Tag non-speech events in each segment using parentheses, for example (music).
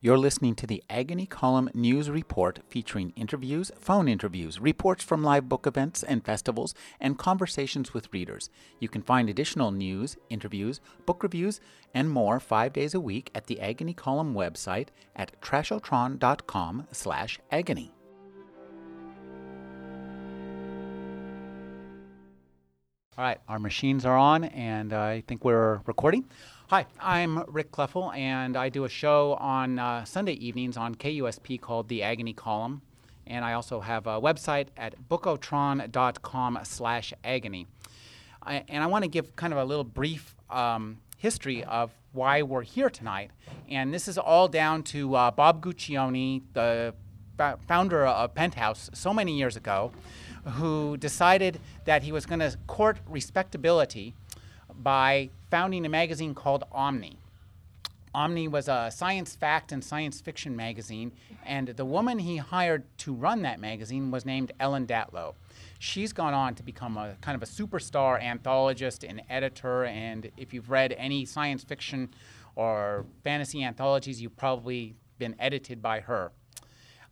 You're listening to the Agony Column News Report featuring interviews, phone interviews, reports from live book events and festivals, and conversations with readers. You can find additional news, interviews, book reviews, and more five days a week at the Agony Column website at trashotron.com slash agony. All right, our machines are on, and I think we're recording. Hi, I'm Rick Kleffel, and I do a show on uh, Sunday evenings on KUSP called The Agony Column. And I also have a website at bookotron.com slash agony. And I want to give kind of a little brief um, history of why we're here tonight. And this is all down to uh, Bob Guccione, the founder of Penthouse, so many years ago, who decided that he was going to court respectability by founding a magazine called Omni. Omni was a science fact and science fiction magazine, and the woman he hired to run that magazine was named Ellen Datlow. She's gone on to become a kind of a superstar anthologist and editor, and if you've read any science fiction or fantasy anthologies, you've probably been edited by her.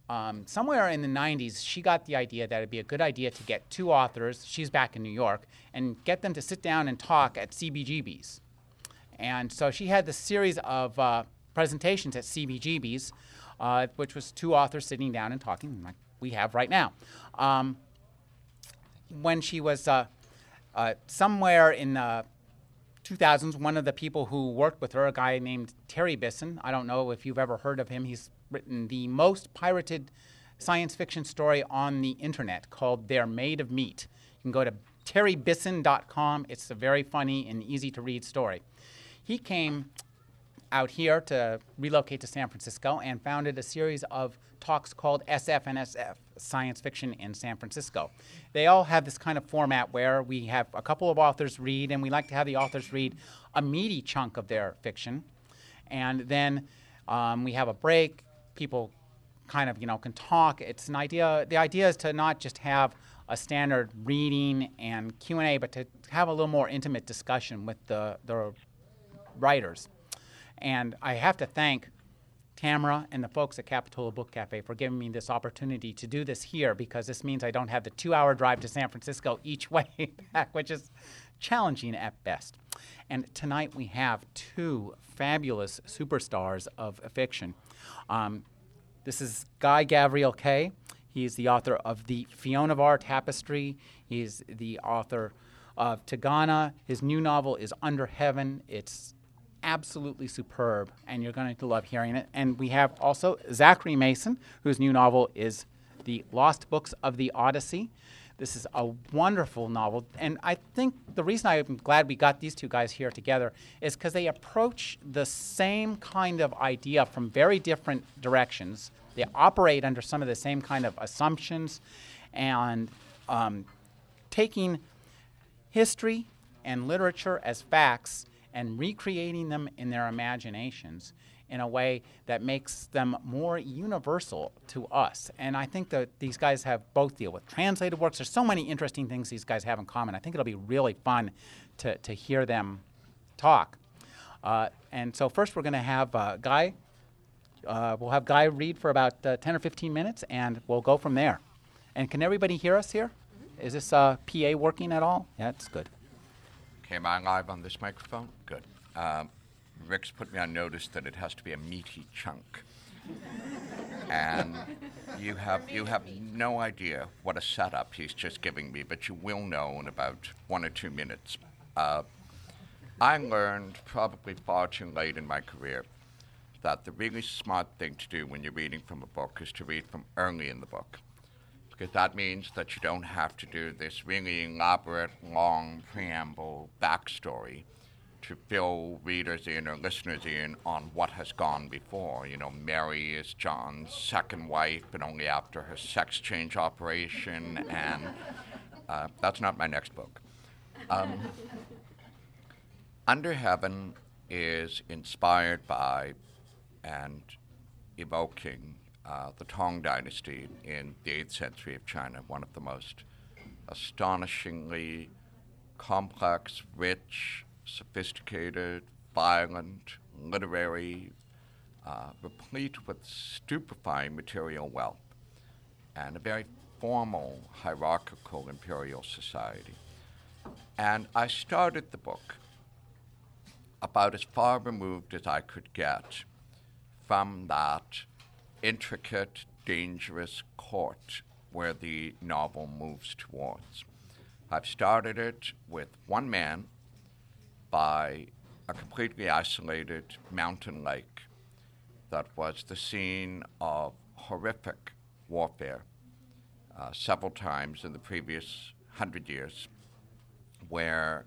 Um, somewhere in the 90s, she got the idea that it'd be a good idea to get two authors, she's back in New York, and get them to sit down and talk at CBGB's. And so she had this series of uh, presentations at CBGB's, uh, which was two authors sitting down and talking, like we have right now. Um, when she was uh, uh somewhere in the 2000s, one of the people who worked with her, a guy named Terry Bisson, I don't know if you've ever heard of him, he's written the most pirated science fiction story on the internet called They're Made of Meat. You can go to terrybisson.com. It's a very funny and easy to read story. He came out here to relocate to San Francisco and founded a series of talks called SF and SF, Science Fiction in San Francisco. They all have this kind of format where we have a couple of authors read, and we like to have the authors read a meaty chunk of their fiction. And then um, we have a break, people kind of you know can talk. It's an idea. The idea is to not just have a standard reading and Q and A, but to have a little more intimate discussion with the the writers. And I have to thank Tamara and the folks at Capitola Book Cafe for giving me this opportunity to do this here because this means I don't have the two hour drive to San Francisco (laughs) each way back, which is challenging at best. And tonight we have two fabulous superstars of fiction. Um, this is Guy Gavriel Kay. He is the author of the Fionavar Tapestry. He's the author of Tigana. His new novel is Under Heaven. It's absolutely superb, and you're going to love hearing it. And we have also Zachary Mason, whose new novel is The Lost Books of the Odyssey. This is a wonderful novel, and I think the reason I'm glad we got these two guys here together is because they approach the same kind of idea from very different directions. They operate under some of the same kind of assumptions, and um, taking history and literature as facts and recreating them in their imaginations in a way that makes them more universal to us. And I think that these guys have both deal with translated works. There's so many interesting things these guys have in common. I think it'll be really fun to, to hear them talk. Uh, and so first we're going to have uh, Guy. Uh, we'll have Guy read for about uh, 10 or 15 minutes, and we'll go from there. And can everybody hear us here? Is this uh, PA working at all? Yeah, it's good. Am I live on this microphone? Good. Um, Rick's put me on notice that it has to be a meaty chunk. and you have you have no idea what a setup he's just giving me, but you will know in about one or two minutes. Uh, I learned probably far too late in my career that the really smart thing to do when you're reading from a book is to read from early in the book. Because that means that you don't have to do this really elaborate, long preamble backstory to fill readers in or listeners in on what has gone before. You know, Mary is John's second wife, but only after her sex change operation, and uh, that's not my next book. Um, Under Heaven is inspired by and evoking uh, the Tang Dynasty in the 8th century of China, one of the most astonishingly complex, rich, sophisticated, violent, literary, uh, replete with stupefying material wealth, and a very formal, hierarchical imperial society. And I started the book about as far removed as I could get from that intricate, dangerous court where the novel moves towards. I've started it with one man by a completely isolated mountain lake that was the scene of horrific warfare uh, several times in the previous hundred years, where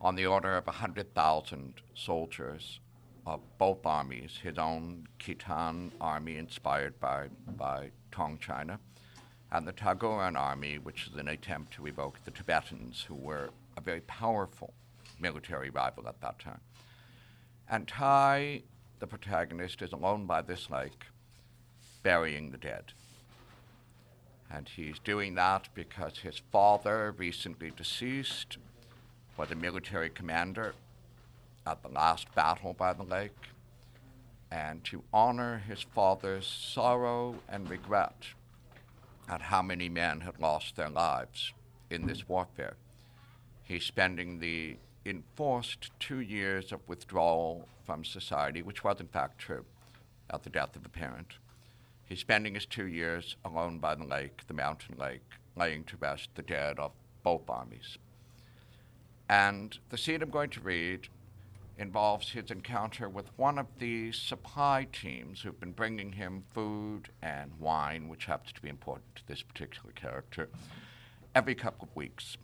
on the order of 100,000 soldiers of both armies, his own Khitan army inspired by, by Tang China, and the Taguran army, which is an attempt to evoke the Tibetans, who were a very powerful military rival at that time. And Tai, the protagonist, is alone by this lake, burying the dead. And he's doing that because his father, recently deceased, was a military commander at the last battle by the lake. And to honor his father's sorrow and regret at how many men had lost their lives in this warfare, he's spending the enforced two years of withdrawal from society, which was in fact true at the death of a parent. He's spending his two years alone by the lake, the mountain lake, laying to rest the dead of both armies. And the scene I'm going to read involves his encounter with one of the supply teams who've been bringing him food and wine, which happens to be important to this particular character, every couple of weeks,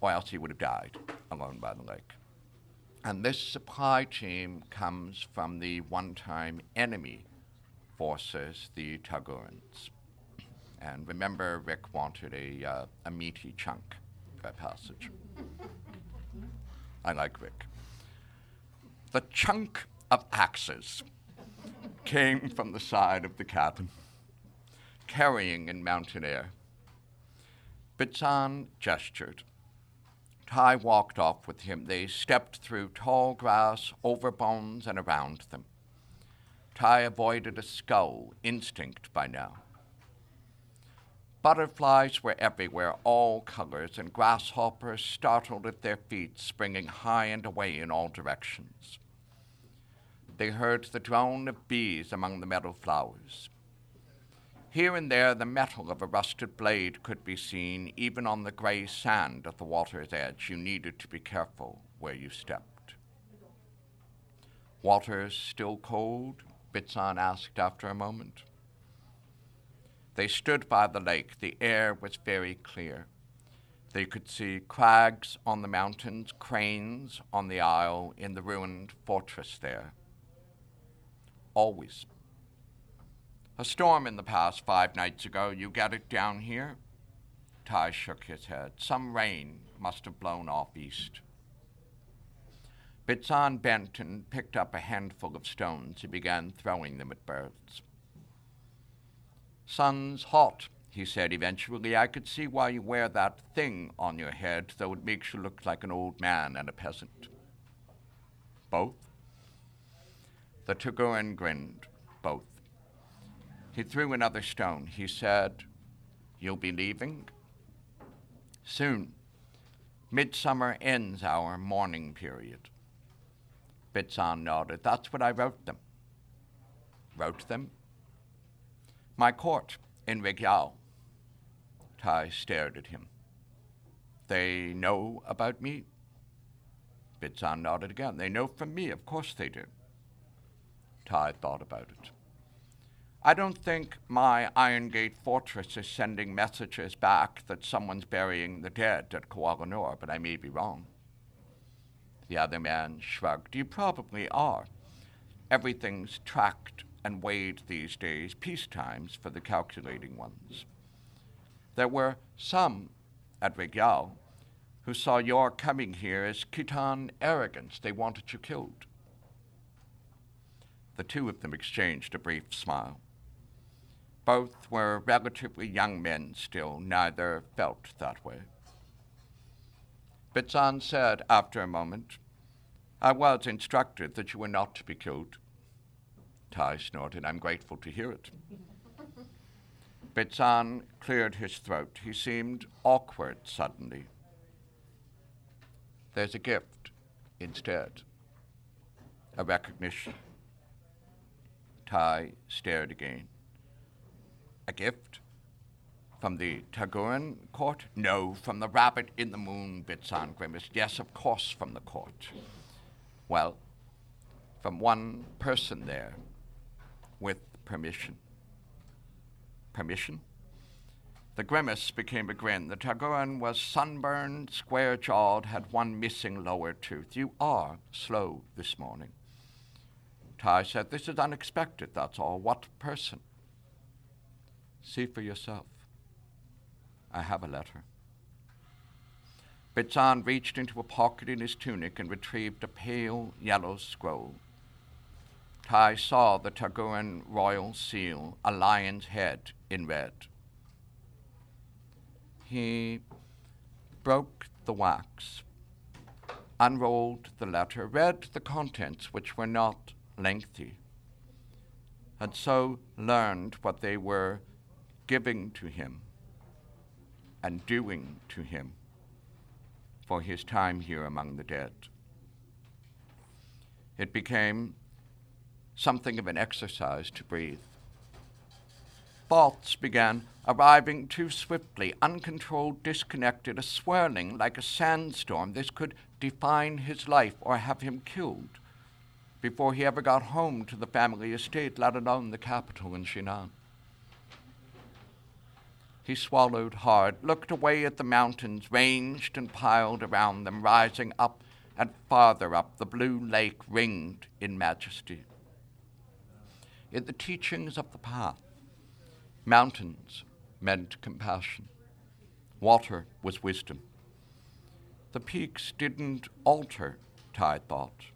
or else he would have died alone by the lake. And this supply team comes from the one time enemy forces, the Tagurans. And remember, Rick wanted a, uh, a meaty chunk for passage. I like Rick. The chunk of axes came from the side of the cabin, carrying in mountain air. Bytsan gestured. Tai walked off with him. They stepped through tall grass, over bones, and around them. Tai avoided a skull, instinct by now. Butterflies were everywhere, all colors, and grasshoppers startled at their feet, springing high and away in all directions. They heard the drone of bees among the meadow flowers. Here and there, the metal of a rusted blade could be seen, even on the gray sand at the water's edge. You needed to be careful where you stepped. Water's still cold? Bytsan asked after a moment. They stood by the lake. The air was very clear. They could see crags on the mountains, cranes on the isle, in the ruined fortress there. Always. A storm in the past five nights ago. You get it down here? Tai shook his head. Some rain must have blown off east. Bytsan bent and picked up a handful of stones. He began throwing them at birds. Sun's hot, he said eventually. I could see why you wear that thing on your head, though it makes you look like an old man and a peasant. Both? The Taguran grinned. Both. He threw another stone. He said, You'll be leaving? Soon. Midsummer ends our mourning period. Bytsan nodded. That's what I wrote them. Wrote them? My court in Rygyal. Tai stared at him. They know about me? Bytsan nodded again. They know from me, of course they do. Tai thought about it. I don't think my Iron Gate fortress is sending messages back that someone's burying the dead at Kuala but I may be wrong. The other man shrugged. You probably are. Everything's tracked and weighed these days, peace times for the calculating ones. There were some at Rygyal who saw your coming here as Khitan arrogance. They wanted you killed. The two of them exchanged a brief smile. Both were relatively young men still, neither felt that way. Bytsan said after a moment, I was instructed that you were not to be killed. Tai snorted. I'm grateful to hear it. (laughs) Bytsan cleared his throat. He seemed awkward suddenly. There's a gift instead, a recognition. Tai stared again. A gift? From the Taguran court? No, from the rabbit in the moon, Bytsan grimaced. Yes, of course, from the court. Well, from one person there, with permission. Permission? The grimace became a grin. The Taguran was sunburned, square jawed, had one missing lower tooth. You are slow this morning. Tai said, This is unexpected, that's all. What person? See for yourself. I have a letter. Bytsan reached into a pocket in his tunic and retrieved a pale yellow scroll. Tai saw the Taguran royal seal, a lion's head in red. He broke the wax, unrolled the letter, read the contents, which were not lengthy, and so learned what they were giving to him and doing to him for his time here among the dead. It became something of an exercise to breathe. Thoughts began arriving too swiftly, uncontrolled, disconnected, a swirling like a sandstorm. This could define his life or have him killed before he ever got home to the family estate, let alone the capital in Xinan. He swallowed hard, looked away at the mountains ranged and piled around them, rising up and farther up, the blue lake ringed in majesty. In the teachings of the path, mountains meant compassion, water was wisdom. The peaks didn't alter, Tai thought.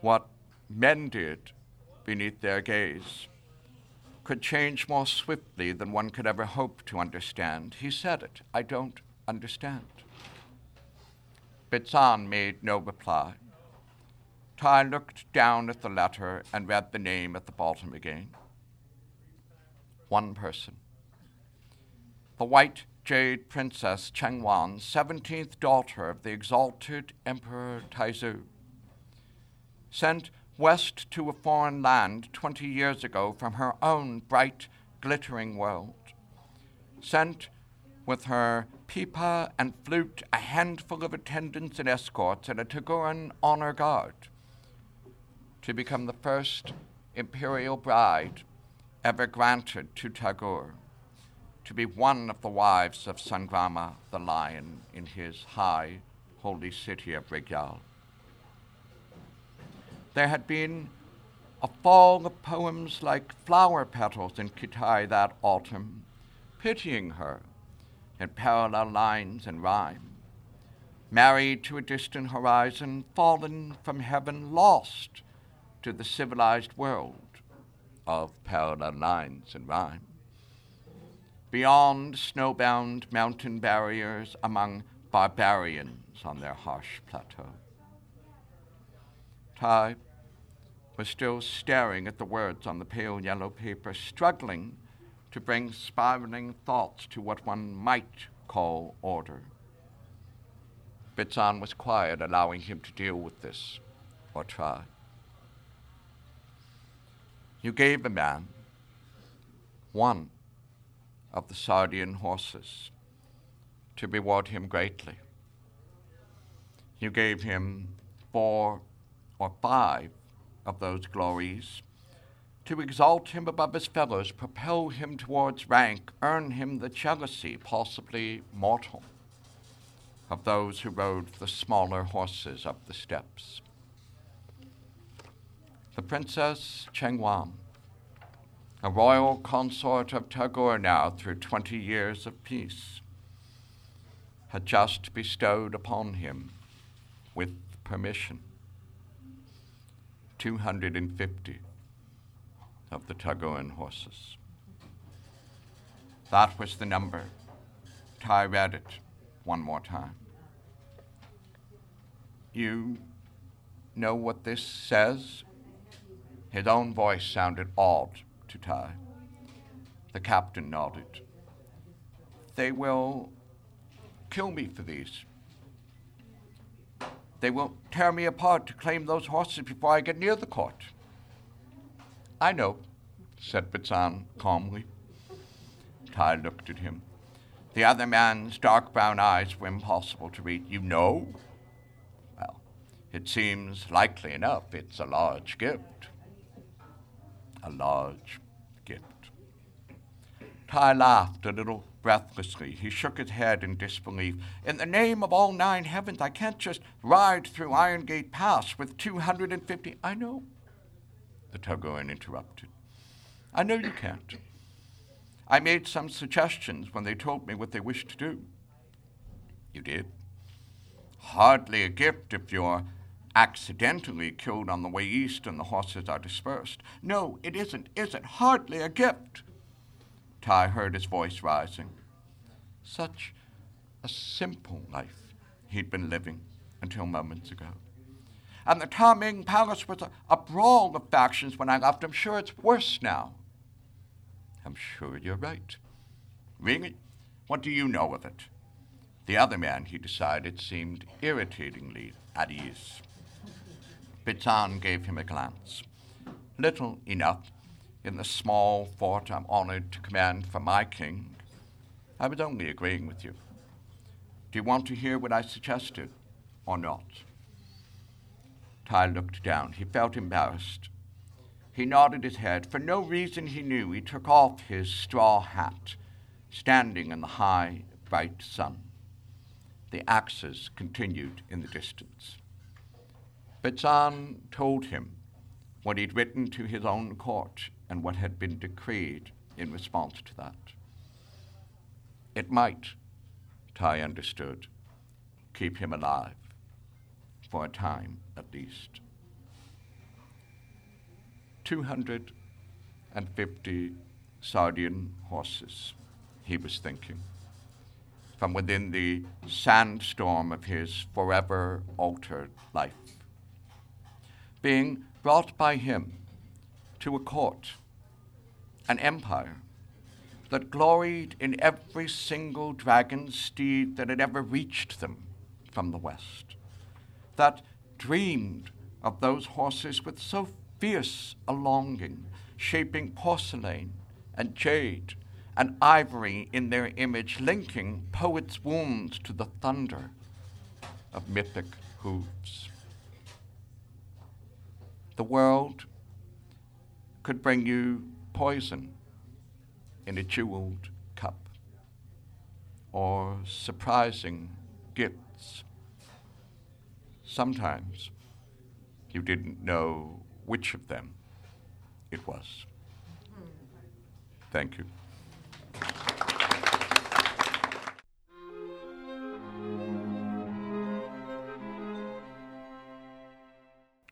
What men did beneath their gaze could change more swiftly than one could ever hope to understand. He said it. I don't understand. Bytsan made no reply. Tai looked down at the letter and read the name at the bottom again. One person. The white jade princess Cheng Wan, 17th daughter of the exalted Emperor Taizu, sent west to a foreign land 20 years ago from her own bright, glittering world. Sent with her pipa and flute, a handful of attendants and escorts, and a Taguran honor guard to become the first imperial bride ever granted to Tagur, to be one of the wives of Sangrama the lion in his high holy city of Rygyal there had been a fall of poems like flower petals in Kitai that autumn, pitying her in parallel lines and rhyme. Married to a distant horizon, fallen from heaven, lost to the civilized world of parallel lines and rhyme. Beyond snowbound mountain barriers among barbarians on their harsh plateau. Tai was still staring at the words on the pale yellow paper, struggling to bring spiraling thoughts to what one might call order. Bytsan was quiet, allowing him to deal with this, or try. You gave a man one of the Sardian horses to reward him greatly. You gave him four or five of those glories, to exalt him above his fellows, propel him towards rank, earn him the jealousy, possibly mortal, of those who rode the smaller horses up the steppes. The Princess Chengwan, a royal consort of Tagur now through twenty years of peace, had just bestowed upon him, with permission, 250 of the Tagoan horses. That was the number. Tai read it one more time. You know what this says? His own voice sounded odd to Tai. The captain nodded. They will kill me for these. They will tear me apart to claim those horses before I get near the court. I know, said Bytsan calmly. Tai looked at him. The other man's dark brown eyes were impossible to read. You know? Well, it seems likely enough it's a large gift. A large gift. Tai laughed a little breathlessly. He shook his head in disbelief. In the name of all nine heavens, I can't just ride through Iron Gate Pass with 250. I know, the Taguran interrupted. I know you can't. I made some suggestions when they told me what they wished to do. You did. Hardly a gift if you're accidentally killed on the way east and the horses are dispersed. No, it isn't, isn't. Hardly a gift. Tai heard his voice rising. Such a simple life he'd been living until moments ago. And the Ta-Ming Palace was a, a brawl of factions when I left. I'm sure it's worse now. I'm sure you're right. Really? What do you know of it? The other man, he decided, seemed irritatingly at ease. Bytsan gave him a glance. Little enough in the small fort I'm honored to command for my king. I was only agreeing with you. Do you want to hear what I suggested or not? Tai looked down. He felt embarrassed. He nodded his head. For no reason he knew, he took off his straw hat, standing in the high, bright sun. The axes continued in the distance. Bytsan told him what he'd written to his own court and what had been decreed in response to that. It might, Tai understood, keep him alive, for a time at least. 250 Sardian horses, he was thinking, from within the sandstorm of his forever altered life, being brought by him to a court, an empire that gloried in every single dragon steed that had ever reached them from the west, that dreamed of those horses with so fierce a longing, shaping porcelain and jade and ivory in their image, linking poets' wounds to the thunder of mythic hooves. The world could bring you poison in a jeweled cup or surprising gifts. Sometimes you didn't know which of them it was. Thank you.